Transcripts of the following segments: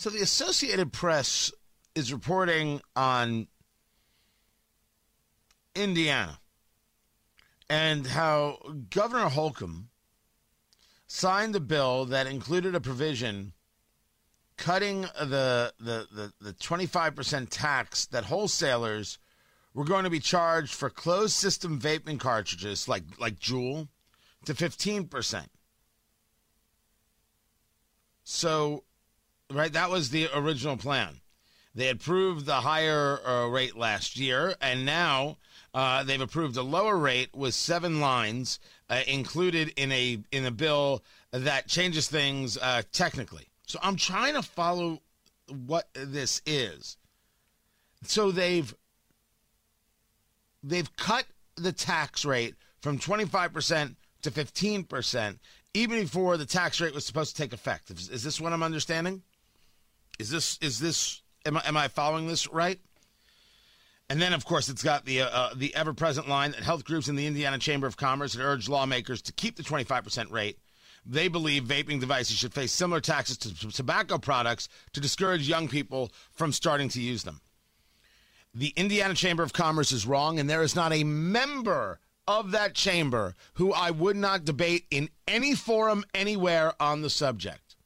So the Associated Press is reporting on Indiana and how Governor Holcomb signed a bill that included a provision cutting the the the, the 25% tax that wholesalers were going to be charged for closed system vaping cartridges like like Juul to 15%. So right that was the original plan. They approved the higher uh, rate last year and now uh, they've approved a lower rate with seven lines uh, included in a in a bill that changes things uh, technically. So I'm trying to follow what this is. So they've they've cut the tax rate from 25% to 15% even before the tax rate was supposed to take effect. Is, is this what I'm understanding? Is this is this am I, am I following this right? And then, of course, it's got the uh, uh, the ever present line that health groups in the Indiana Chamber of Commerce had urged lawmakers to keep the 25% rate. They believe vaping devices should face similar taxes to tobacco products to discourage young people from starting to use them. The Indiana Chamber of Commerce is wrong, and there is not a member of that chamber who I would not debate in any forum anywhere on the subject.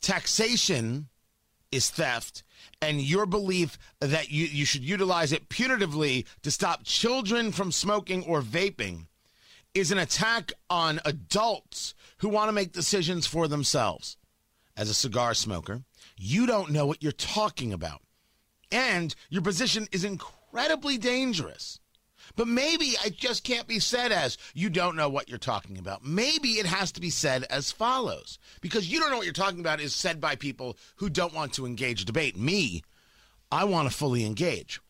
Taxation is theft and your belief that you, you should utilize it punitively to stop children from smoking or vaping is an attack on adults who want to make decisions for themselves. As a cigar smoker, you don't know what you're talking about. And your position is incredibly dangerous. But maybe it just can't be said as you don't know what you're talking about. Maybe it has to be said as follows. Because you don't know what you're talking about is said by people who don't want to engage debate. Me, I want to fully engage.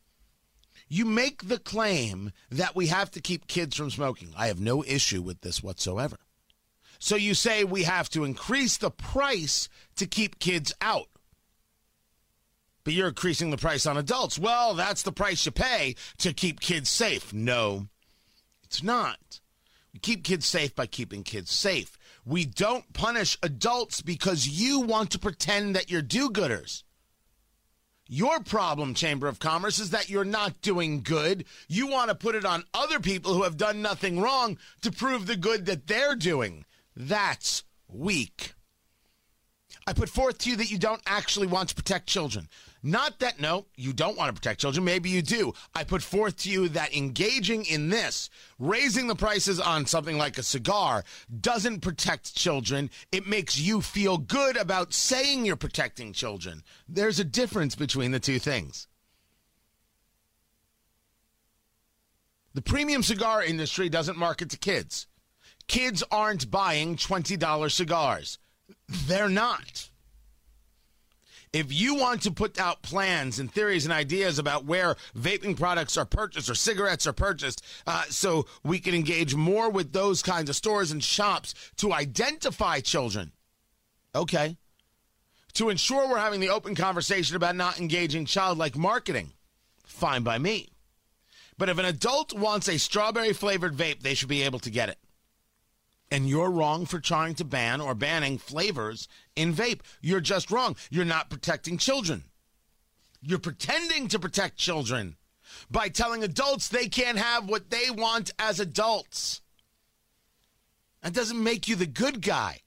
You make the claim that we have to keep kids from smoking. I have no issue with this whatsoever. So you say we have to increase the price to keep kids out but you're increasing the price on adults. Well, that's the price you pay to keep kids safe. No, it's not. We keep kids safe by keeping kids safe. We don't punish adults because you want to pretend that you're do gooders. Your problem, Chamber of Commerce, is that you're not doing good. You want to put it on other people who have done nothing wrong to prove the good that they're doing. That's weak. I put forth to you that you don't actually want to protect children. Not that, no, you don't want to protect children. Maybe you do. I put forth to you that engaging in this, raising the prices on something like a cigar, doesn't protect children. It makes you feel good about saying you're protecting children. There's a difference between the two things. The premium cigar industry doesn't market to kids. Kids aren't buying $20 cigars. They're not. If you want to put out plans and theories and ideas about where vaping products are purchased or cigarettes are purchased, uh, so we can engage more with those kinds of stores and shops to identify children, okay. To ensure we're having the open conversation about not engaging childlike marketing, fine by me. But if an adult wants a strawberry flavored vape, they should be able to get it. And you're wrong for trying to ban or banning flavors in vape. You're just wrong. You're not protecting children. You're pretending to protect children by telling adults they can't have what they want as adults. That doesn't make you the good guy.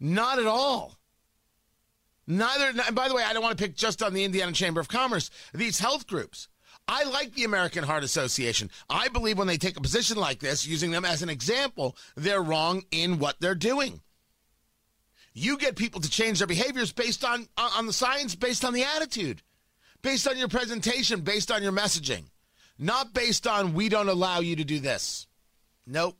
Not at all. Neither, and by the way, I don't want to pick just on the Indiana Chamber of Commerce. These health groups, I like the American Heart Association. I believe when they take a position like this, using them as an example, they're wrong in what they're doing. You get people to change their behaviors based on on the science, based on the attitude, based on your presentation, based on your messaging, not based on we don't allow you to do this. Nope.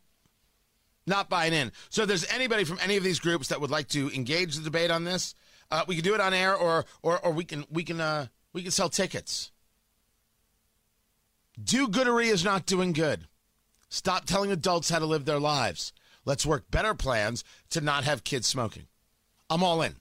Not buying in. So if there's anybody from any of these groups that would like to engage the debate on this, uh, we can do it on air or or or we can we can uh, we can sell tickets. Do goodery is not doing good. Stop telling adults how to live their lives. Let's work better plans to not have kids smoking. I'm all in.